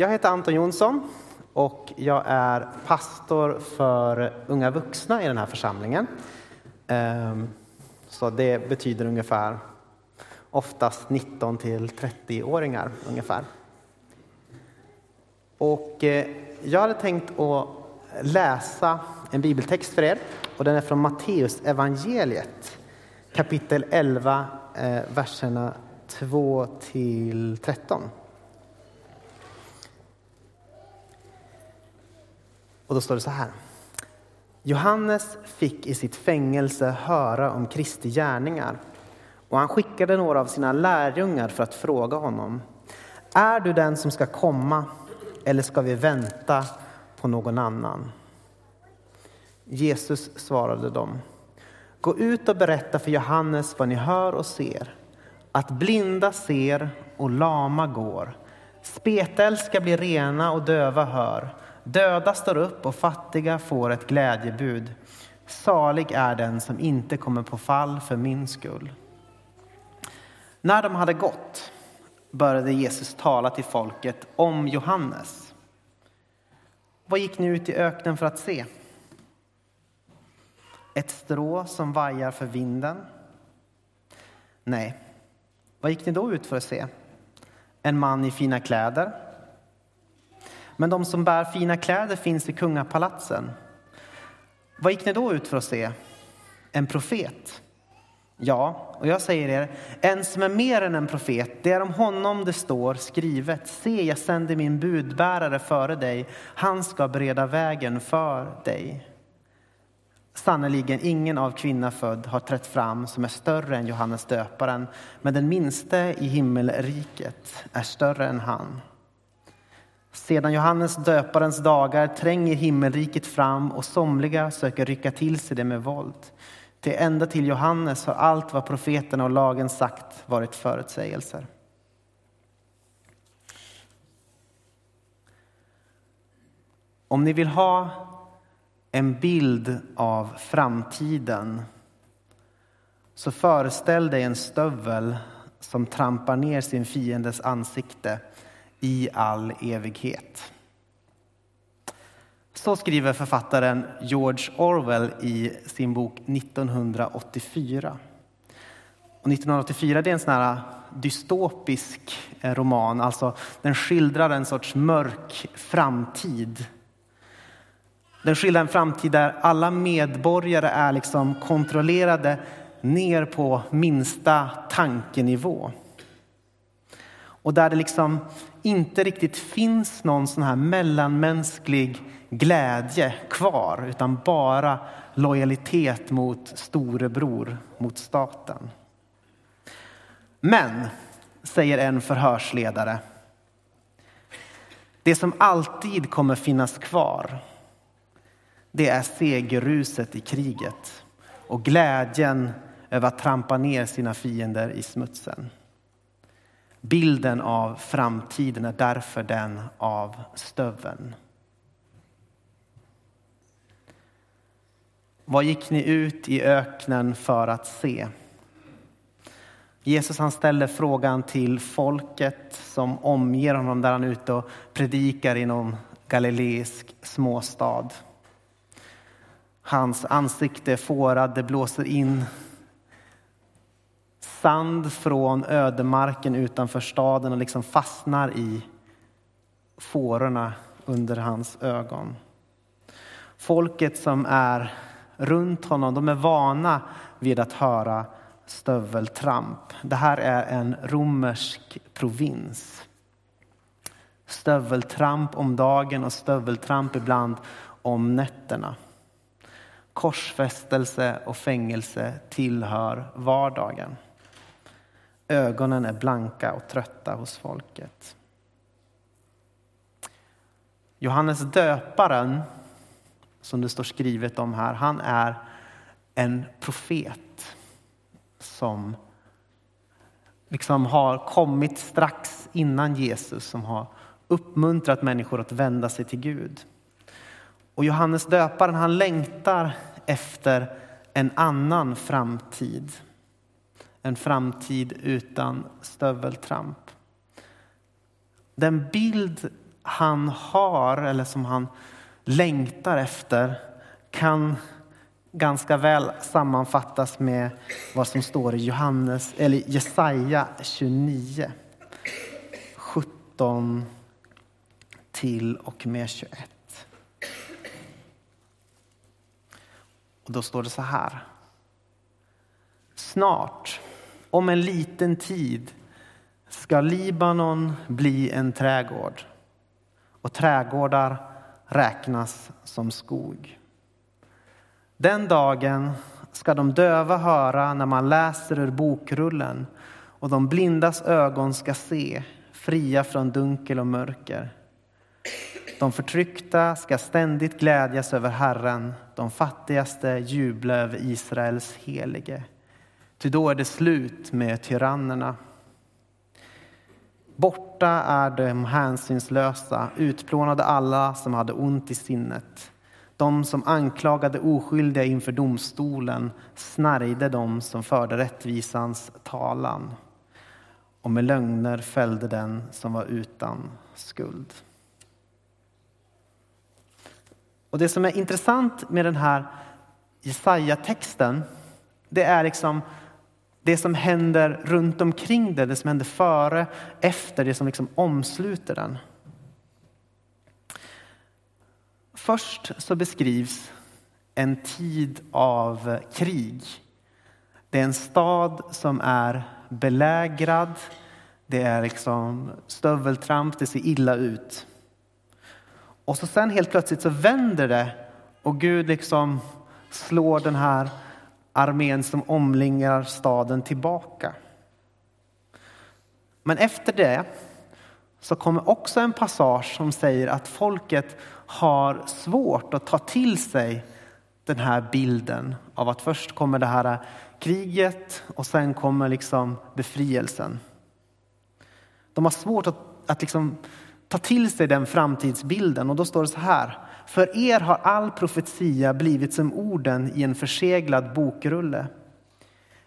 jag heter Anton Jonsson och jag är pastor för unga vuxna i den här församlingen. Ehm, så det betyder ungefär oftast 19 till 30-åringar ungefär. Och eh, jag hade tänkt att läsa en bibeltext för er och den är från Matteus evangeliet kapitel 11, eh, verserna 2 till 13. Och då står det så här. Johannes fick i sitt fängelse höra om Kristi gärningar och han skickade några av sina lärjungar för att fråga honom. Är du den som ska komma eller ska vi vänta på någon annan? Jesus svarade dem. Gå ut och berätta för Johannes vad ni hör och ser. Att blinda ser och lama går. Spetälska blir rena och döva hör. Döda står upp och fattiga får ett glädjebud. Salig är den som inte kommer på fall för min skull. När de hade gått började Jesus tala till folket om Johannes. Vad gick ni ut i öknen för att se? Ett strå som vajar för vinden? Nej. Vad gick ni då ut för att se? En man i fina kläder? Men de som bär fina kläder finns i kungapalatsen. Vad gick ni då ut för att se? En profet? Ja, och jag säger er, en som är mer än en profet, det är om honom det står skrivet. Se, jag sänder min budbärare före dig, han ska bereda vägen för dig. Sannerligen, ingen av kvinna född har trätt fram som är större än Johannes döparen, men den minste i himmelriket är större än han. Sedan Johannes döparens dagar tränger himmelriket fram och somliga söker rycka till sig det med våld. Till ända till Johannes har allt vad profeterna och lagen sagt varit förutsägelser. Om ni vill ha en bild av framtiden så föreställ dig en stövel som trampar ner sin fiendes ansikte i all evighet. Så skriver författaren George Orwell i sin bok 1984. Och 1984 det är en sån här dystopisk eh, roman, alltså den skildrar en sorts mörk framtid. Den skildrar en framtid där alla medborgare är liksom kontrollerade ner på minsta tankenivå. Och där det liksom inte riktigt finns någon sån här mellanmänsklig glädje kvar utan bara lojalitet mot storebror, mot staten. Men, säger en förhörsledare, det som alltid kommer finnas kvar det är segerruset i kriget och glädjen över att trampa ner sina fiender i smutsen. Bilden av framtiden är därför den av stöveln. Vad gick ni ut i öknen för att se? Jesus han ställer frågan till folket som omger honom där han är ute och predikar i någon galileisk småstad. Hans ansikte är fårad, det blåser in sand från ödemarken utanför staden och liksom fastnar i fårorna under hans ögon. Folket som är runt honom, de är vana vid att höra stöveltramp. Det här är en romersk provins. Stöveltramp om dagen och stöveltramp ibland om nätterna. Korsfästelse och fängelse tillhör vardagen. Ögonen är blanka och trötta hos folket. Johannes döparen, som det står skrivet om här, han är en profet som liksom har kommit strax innan Jesus, som har uppmuntrat människor att vända sig till Gud. Och Johannes döparen han längtar efter en annan framtid. En framtid utan stöveltramp. Den bild han har eller som han längtar efter kan ganska väl sammanfattas med vad som står i Johannes, eller Jesaja 29. 17 till och med 21. Och då står det så här. Snart, om en liten tid, ska Libanon bli en trädgård och trädgårdar räknas som skog. Den dagen ska de döva höra när man läser ur bokrullen och de blindas ögon ska se, fria från dunkel och mörker. De förtryckta ska ständigt glädjas över Herren, de fattigaste jubla över Israels helige. Ty då är det slut med tyrannerna. Borta är de hänsynslösa, utplånade alla som hade ont i sinnet. De som anklagade oskyldiga inför domstolen snärjde dem som förde rättvisans talan och med lögner fällde den som var utan skuld. Och Det som är intressant med den här Jesaja-texten det är liksom det som händer runt omkring det, det som händer före, efter, det som liksom omsluter den. Först så beskrivs en tid av krig. Det är en stad som är belägrad. Det är liksom stöveltramp, det ser illa ut. Och så sen helt plötsligt så vänder det och Gud liksom slår den här armén som omlingar staden tillbaka. Men efter det så kommer också en passage som säger att folket har svårt att ta till sig den här bilden av att först kommer det här kriget och sen kommer liksom befrielsen. De har svårt att, att liksom ta till sig den framtidsbilden och då står det så här. För er har all profetia blivit som orden i en förseglad bokrulle.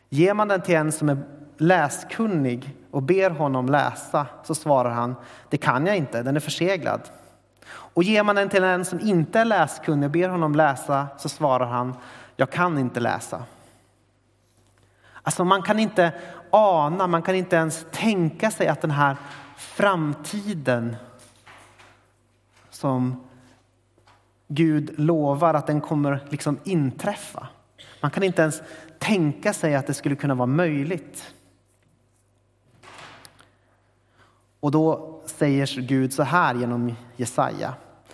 Ger man den till en som är läskunnig och ber honom läsa så svarar han, det kan jag inte, den är förseglad. Och ger man den till en som inte är läskunnig och ber honom läsa så svarar han, jag kan inte läsa. Alltså man kan inte ana, man kan inte ens tänka sig att den här framtiden som Gud lovar att den kommer liksom inträffa. Man kan inte ens tänka sig att det skulle kunna vara möjligt. Och då säger Gud så här genom Jesaja.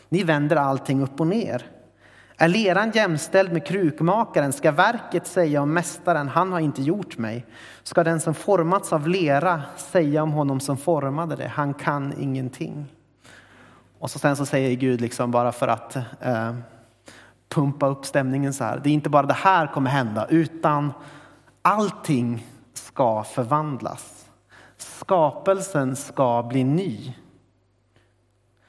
Ni vänder allting upp och ner. Är leran jämställd med krukmakaren ska verket säga om mästaren, han har inte gjort mig. Ska den som formats av lera säga om honom som formade det, han kan ingenting. Och så sen så säger Gud liksom bara för att eh, pumpa upp stämningen så här. Det är inte bara det här kommer hända utan allting ska förvandlas. Skapelsen ska bli ny.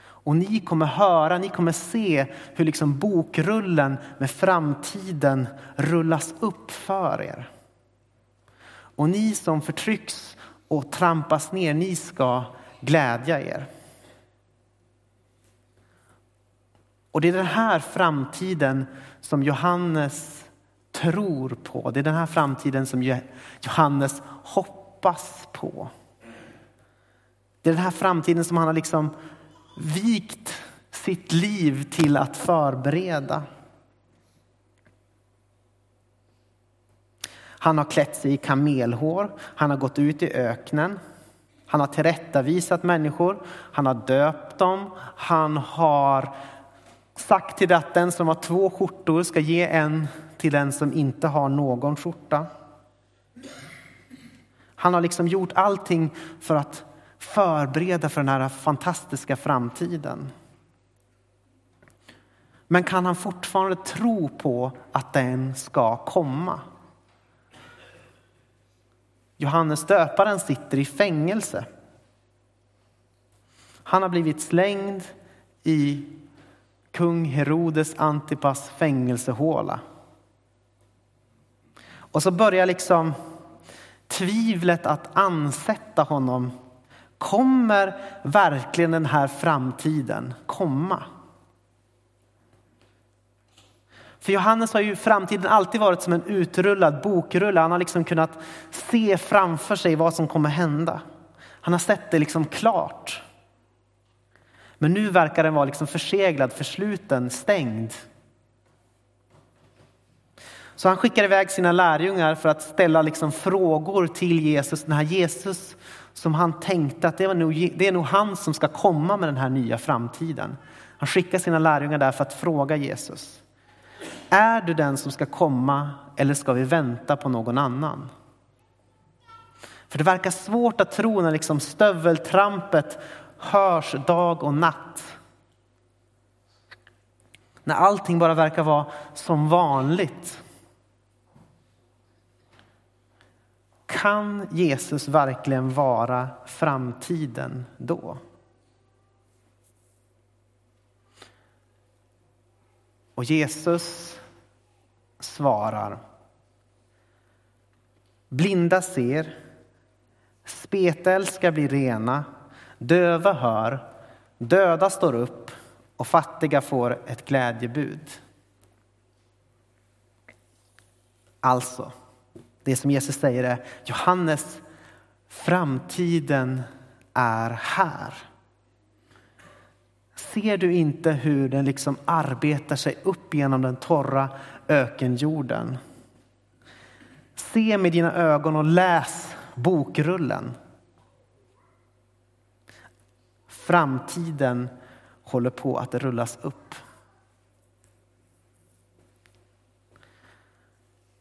Och ni kommer höra, ni kommer se hur liksom bokrullen med framtiden rullas upp för er. Och ni som förtrycks och trampas ner, ni ska glädja er. Och det är den här framtiden som Johannes tror på. Det är den här framtiden som Johannes hoppas på. Det är den här framtiden som han har liksom vikt sitt liv till att förbereda. Han har klätt sig i kamelhår, han har gått ut i öknen. Han har tillrättavisat människor, han har döpt dem, han har sagt till att den som har två skjortor ska ge en till den som inte har någon skjorta. Han har liksom gjort allting för att förbereda för den här fantastiska framtiden. Men kan han fortfarande tro på att den ska komma? Johannes döparen sitter i fängelse. Han har blivit slängd i kung Herodes Antipas fängelsehåla. Och så börjar liksom tvivlet att ansätta honom Kommer verkligen den här framtiden komma? För Johannes har ju framtiden alltid varit som en utrullad bokrulle. Han har liksom kunnat se framför sig vad som kommer hända. Han har sett det liksom klart. Men nu verkar den vara liksom förseglad, försluten, stängd. Så han skickar iväg sina lärjungar för att ställa liksom frågor till Jesus. Den här Jesus som han tänkte att det, var nog, det är nog han som ska komma med den här nya framtiden. Han skickar sina lärjungar där för att fråga Jesus. Är du den som ska komma eller ska vi vänta på någon annan? För det verkar svårt att tro när liksom stöveltrampet hörs dag och natt. När allting bara verkar vara som vanligt. Kan Jesus verkligen vara framtiden då? Och Jesus svarar. Blinda ser, spetälska blir rena, döva hör, döda står upp och fattiga får ett glädjebud. Alltså, det som Jesus säger är Johannes, framtiden är här. Ser du inte hur den liksom arbetar sig upp genom den torra ökenjorden? Se med dina ögon och läs bokrullen. Framtiden håller på att rullas upp.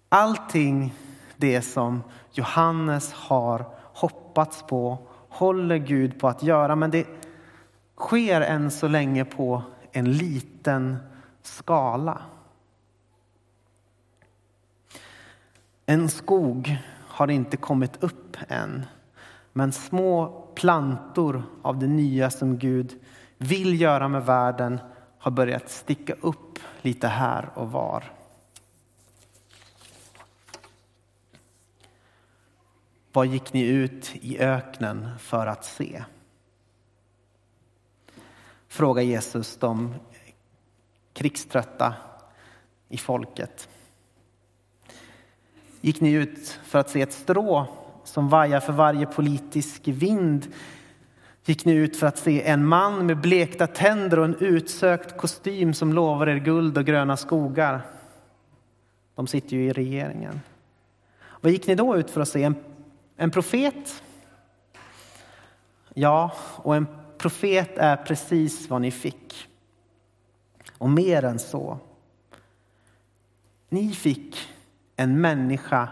Allting det som Johannes har hoppats på håller Gud på att göra, men det sker än så länge på en liten skala. En skog har inte kommit upp än, men små plantor av det nya som Gud vill göra med världen har börjat sticka upp lite här och var. Vad gick ni ut i öknen för att se? Frågar Jesus de krigströtta i folket. Gick ni ut för att se ett strå som vajar för varje politisk vind? Gick ni ut för att se en man med blekta tänder och en utsökt kostym som lovar er guld och gröna skogar? De sitter ju i regeringen. Vad gick ni då ut för att se? En, en profet? Ja, och en profet är precis vad ni fick. Och mer än så. Ni fick en människa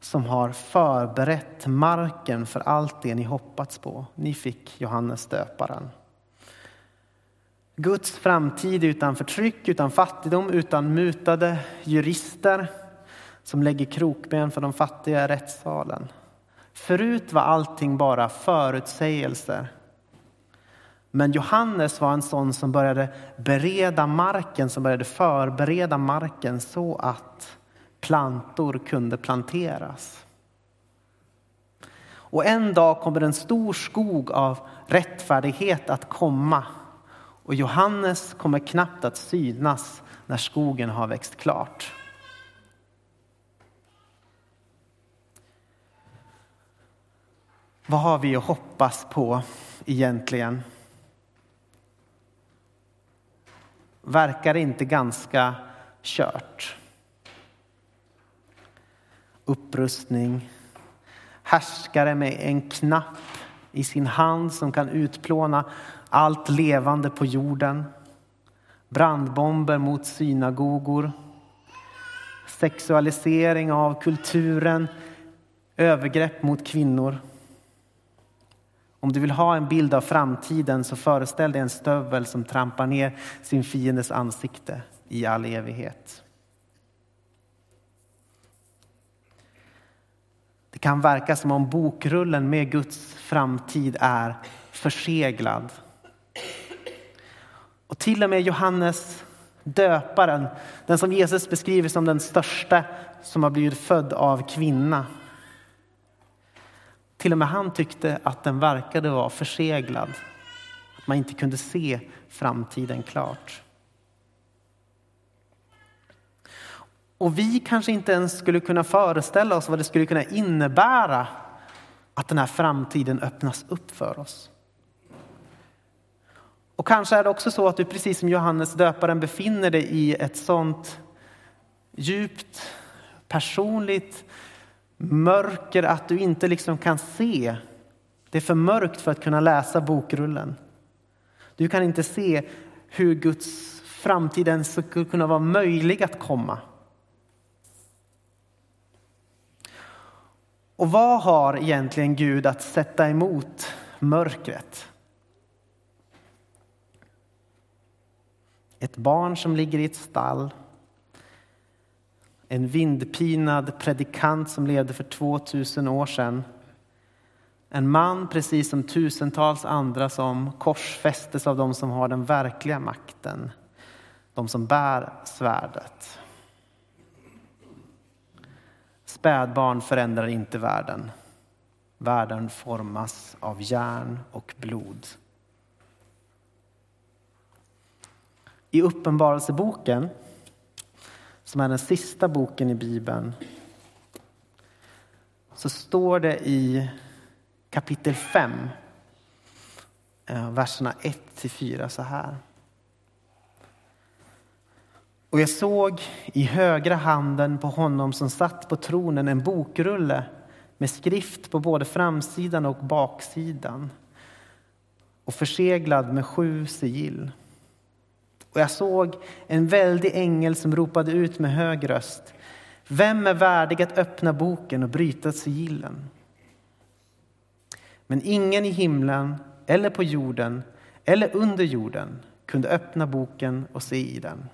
som har förberett marken för allt det ni hoppats på. Ni fick Johannes döparen. Guds framtid utan förtryck, utan fattigdom, utan mutade jurister som lägger krokben för de fattiga i rättssalen. Förut var allting bara förutsägelser men Johannes var en sån som började bereda marken, som började förbereda marken så att plantor kunde planteras. Och en dag kommer en stor skog av rättfärdighet att komma och Johannes kommer knappt att synas när skogen har växt klart. Vad har vi att hoppas på egentligen? verkar det inte ganska kört? Upprustning, härskare med en knapp i sin hand som kan utplåna allt levande på jorden. Brandbomber mot synagogor. Sexualisering av kulturen. Övergrepp mot kvinnor. Om du vill ha en bild av framtiden så föreställ dig en stövel som trampar ner sin fiendes ansikte i all evighet. Det kan verka som om bokrullen med Guds framtid är förseglad. Och till och med Johannes döparen, den som Jesus beskriver som den största som har blivit född av kvinna. Till och med han tyckte att den verkade vara förseglad. Att man inte kunde se framtiden klart. Och vi kanske inte ens skulle kunna föreställa oss vad det skulle kunna innebära att den här framtiden öppnas upp för oss. Och kanske är det också så att du precis som Johannes döparen befinner dig i ett sånt djupt personligt mörker att du inte liksom kan se. Det är för mörkt för att kunna läsa bokrullen. Du kan inte se hur Guds framtid ens skulle kunna vara möjlig att komma. Och vad har egentligen Gud att sätta emot mörkret? Ett barn som ligger i ett stall. En vindpinad predikant som levde för 2000 år sedan. En man, precis som tusentals andra, som korsfästes av de som har den verkliga makten. De som bär svärdet. Spädbarn förändrar inte världen. Världen formas av järn och blod. I Uppenbarelseboken, som är den sista boken i Bibeln, så står det i kapitel 5, eh, verserna 1 4 så här. Och jag såg i högra handen på honom som satt på tronen en bokrulle med skrift på både framsidan och baksidan och förseglad med sju sigill. Och jag såg en väldig ängel som ropade ut med hög röst. Vem är värdig att öppna boken och bryta sigillen? Men ingen i himlen eller på jorden eller under jorden kunde öppna boken och se i den.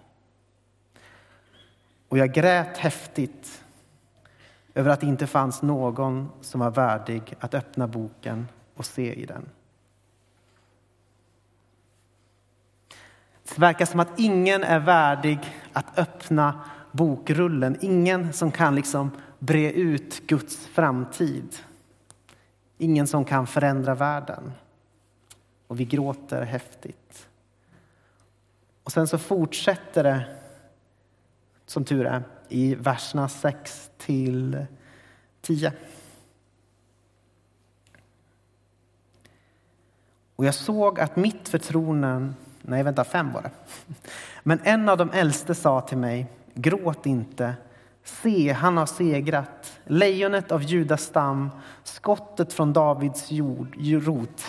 Och jag grät häftigt över att det inte fanns någon som var värdig att öppna boken och se i den. Det verkar som att ingen är värdig att öppna bokrullen. Ingen som kan liksom bre ut Guds framtid. Ingen som kan förändra världen. Och vi gråter häftigt. Och sen så fortsätter det som tur är, i verserna 6 till 10. Och jag såg att mitt för tronen, nej vänta, fem var det. Men en av de äldste sa till mig, gråt inte. Se, han har segrat, lejonet av Judas stam, skottet från Davids jord, rot.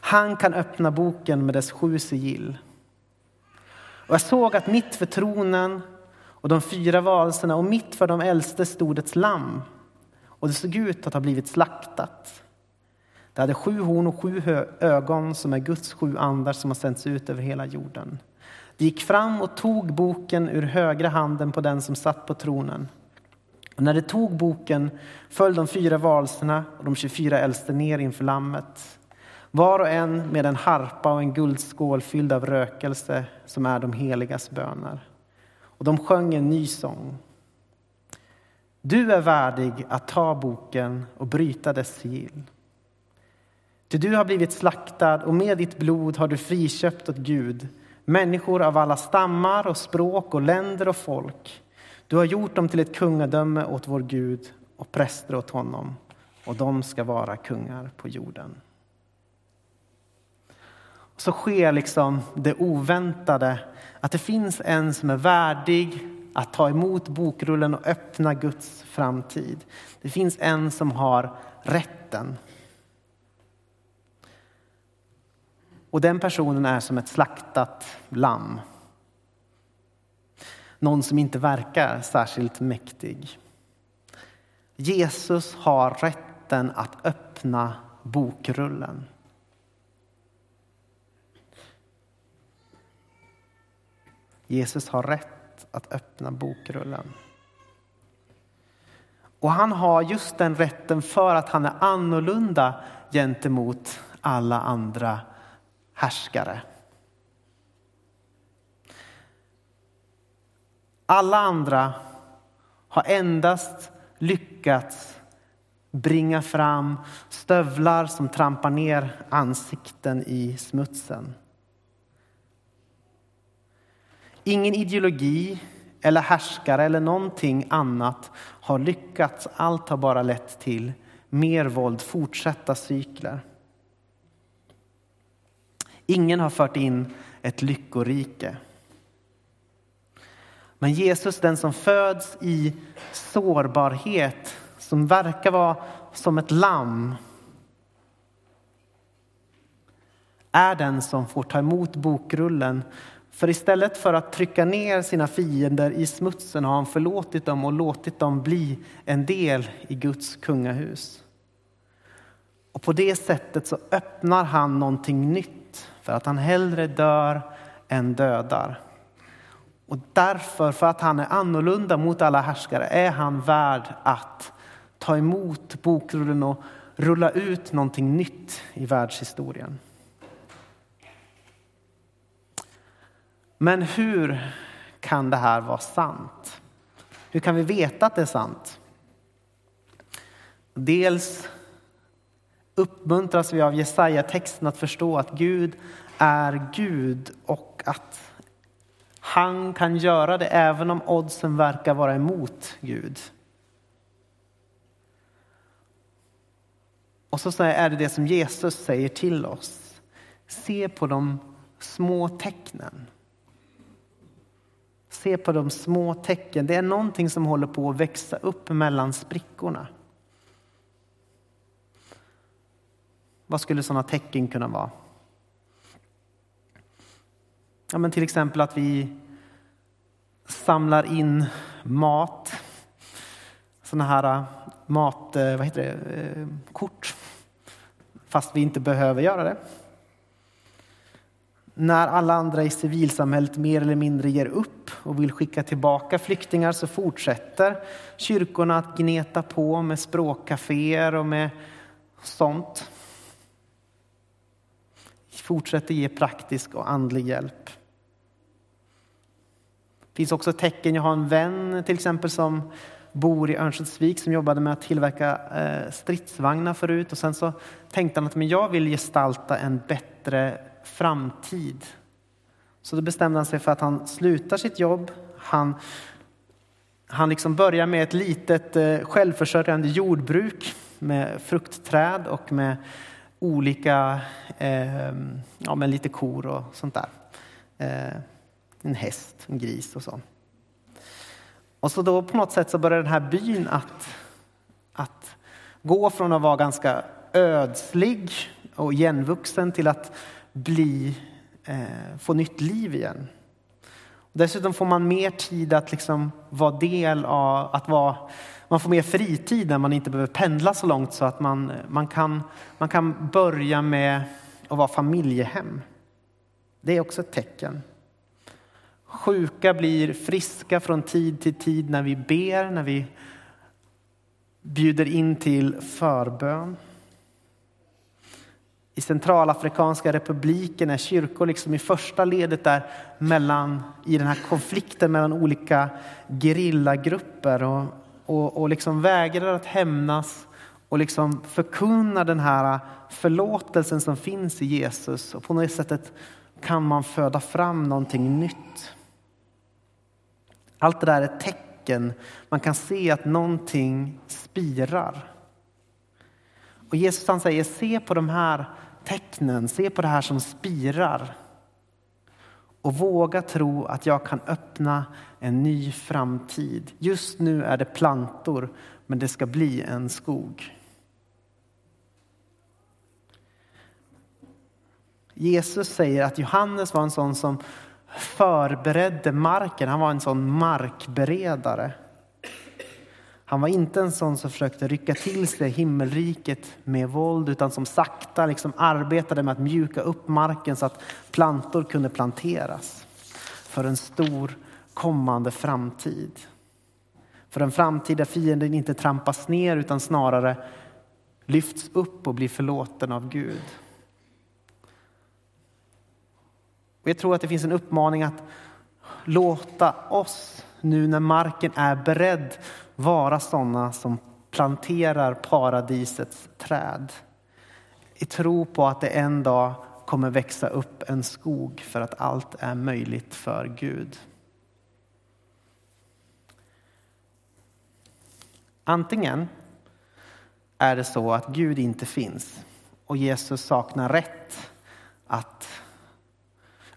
Han kan öppna boken med dess sju sigill. Och jag såg att mitt för tronen och de fyra varelserna och mitt för de äldste stod ett lamm och det såg ut att ha blivit slaktat. Det hade sju horn och sju ögon som är Guds sju andar som har sänts ut över hela jorden. Det gick fram och tog boken ur högra handen på den som satt på tronen. Och när det tog boken föll de fyra varelserna och de 24 äldste ner inför lammet. Var och en med en harpa och en guldskål fylld av rökelse som är de heligas böner och de sjöng en ny sång. Du är värdig att ta boken och bryta dess sigill. Ty du har blivit slaktad och med ditt blod har du friköpt åt Gud människor av alla stammar och språk och länder och folk. Du har gjort dem till ett kungadöme åt vår Gud och präster åt honom och de ska vara kungar på jorden. Så sker liksom det oväntade att det finns en som är värdig att ta emot bokrullen och öppna Guds framtid. Det finns en som har rätten. Och den personen är som ett slaktat lamm. Någon som inte verkar särskilt mäktig. Jesus har rätten att öppna bokrullen. Jesus har rätt att öppna bokrullen. Och han har just den rätten för att han är annorlunda gentemot alla andra härskare. Alla andra har endast lyckats bringa fram stövlar som trampar ner ansikten i smutsen. Ingen ideologi eller härskare eller någonting annat har lyckats. Allt har bara lett till mer våld, fortsatta cykler. Ingen har fört in ett lyckorike. Men Jesus, den som föds i sårbarhet, som verkar vara som ett lamm är den som får ta emot bokrullen. För istället för att trycka ner sina fiender i smutsen har han förlåtit dem och låtit dem bli en del i Guds kungahus. Och på det sättet så öppnar han någonting nytt för att han hellre dör än dödar. Och därför, för att han är annorlunda mot alla härskare, är han värd att ta emot bokrullen och rulla ut någonting nytt i världshistorien. Men hur kan det här vara sant? Hur kan vi veta att det är sant? Dels uppmuntras vi av Jesaja-texten att förstå att Gud är Gud och att han kan göra det även om oddsen verkar vara emot Gud. Och så är det det som Jesus säger till oss. Se på de små tecknen. Se på de små tecken. Det är någonting som håller på att växa upp mellan sprickorna. Vad skulle sådana tecken kunna vara? Ja, men till exempel att vi samlar in mat. Sådana här äh, mat, äh, vad heter det, äh, kort. Fast vi inte behöver göra det. När alla andra i civilsamhället mer eller mindre ger upp och vill skicka tillbaka flyktingar så fortsätter kyrkorna att gneta på med språkcaféer och med sånt. Fortsätter ge praktisk och andlig hjälp. Det finns också tecken. Jag har en vän till exempel som bor i Örnsköldsvik som jobbade med att tillverka eh, stridsvagnar förut och sen så tänkte han att men jag vill gestalta en bättre framtid. Så då bestämde han sig för att han slutar sitt jobb. Han, han liksom börjar med ett litet eh, självförsörjande jordbruk med fruktträd och med olika, eh, ja men lite kor och sånt där. Eh, en häst, en gris och så. Och så då på något sätt så börjar den här byn att, att gå från att vara ganska ödslig och igenvuxen till att bli, eh, få nytt liv igen. Dessutom får man mer tid att liksom vara del av, att vara, man får mer fritid när man inte behöver pendla så långt så att man, man, kan, man kan börja med att vara familjehem. Det är också ett tecken. Sjuka blir friska från tid till tid när vi ber, när vi bjuder in till förbön. I Centralafrikanska republiken är kyrkor liksom i första ledet där mellan, i den här konflikten mellan olika gerillagrupper och, och, och liksom vägrar att hämnas och liksom förkunnar den här förlåtelsen som finns i Jesus. Och på något sättet kan man föda fram någonting nytt. Allt det där är tecken. Man kan se att någonting spirar. Och Jesus han säger, se på de här tecknen, se på det här som spirar. Och våga tro att jag kan öppna en ny framtid. Just nu är det plantor, men det ska bli en skog. Jesus säger att Johannes var en sån som förberedde marken. Han var en sån markberedare. Han var inte en sån som försökte rycka till sig himmelriket med våld utan som sakta liksom arbetade med att mjuka upp marken så att plantor kunde planteras för en stor kommande framtid. För en framtid där fienden inte trampas ner utan snarare lyfts upp och blir förlåten av Gud. Och jag tror att det finns en uppmaning att låta oss nu när marken är beredd vara sådana som planterar paradisets träd i tro på att det en dag kommer växa upp en skog för att allt är möjligt för Gud. Antingen är det så att Gud inte finns och Jesus saknar rätt att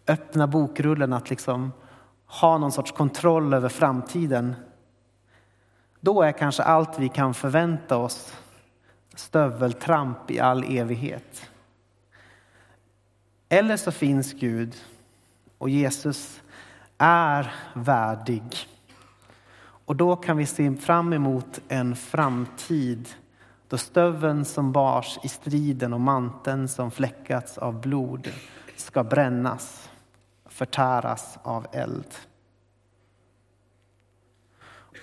öppna bokrullen, att liksom ha någon sorts kontroll över framtiden. Då är kanske allt vi kan förvänta oss stöveltramp i all evighet. Eller så finns Gud och Jesus är värdig. Och då kan vi se fram emot en framtid då stöven som bars i striden och manteln som fläckats av blod ska brännas, förtäras av eld.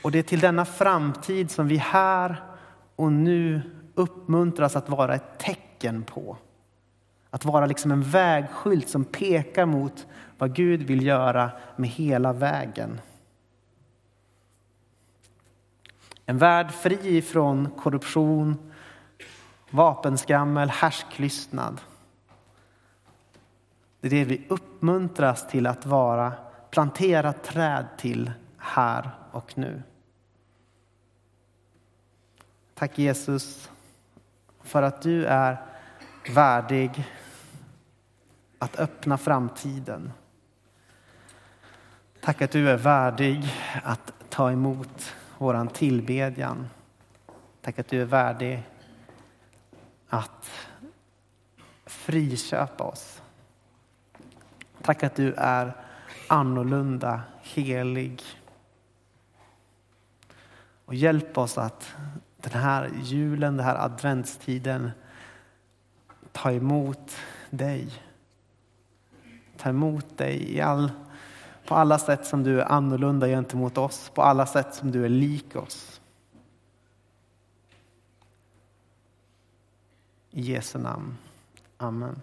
Och det är till denna framtid som vi här och nu uppmuntras att vara ett tecken på. Att vara liksom en vägskylt som pekar mot vad Gud vill göra med hela vägen. En värld fri från korruption, vapenskrammel, härsklystnad. Det är det vi uppmuntras till att vara, plantera träd till här och nu. Tack Jesus för att du är värdig att öppna framtiden. Tack att du är värdig att ta emot våran tillbedjan. Tack att du är värdig att friköpa oss. Tack att du är annorlunda, helig. Och hjälp oss att den här julen, den här adventstiden ta emot dig. Ta emot dig i all, på alla sätt som du är annorlunda gentemot oss, på alla sätt som du är lik oss. I Jesu namn. Amen.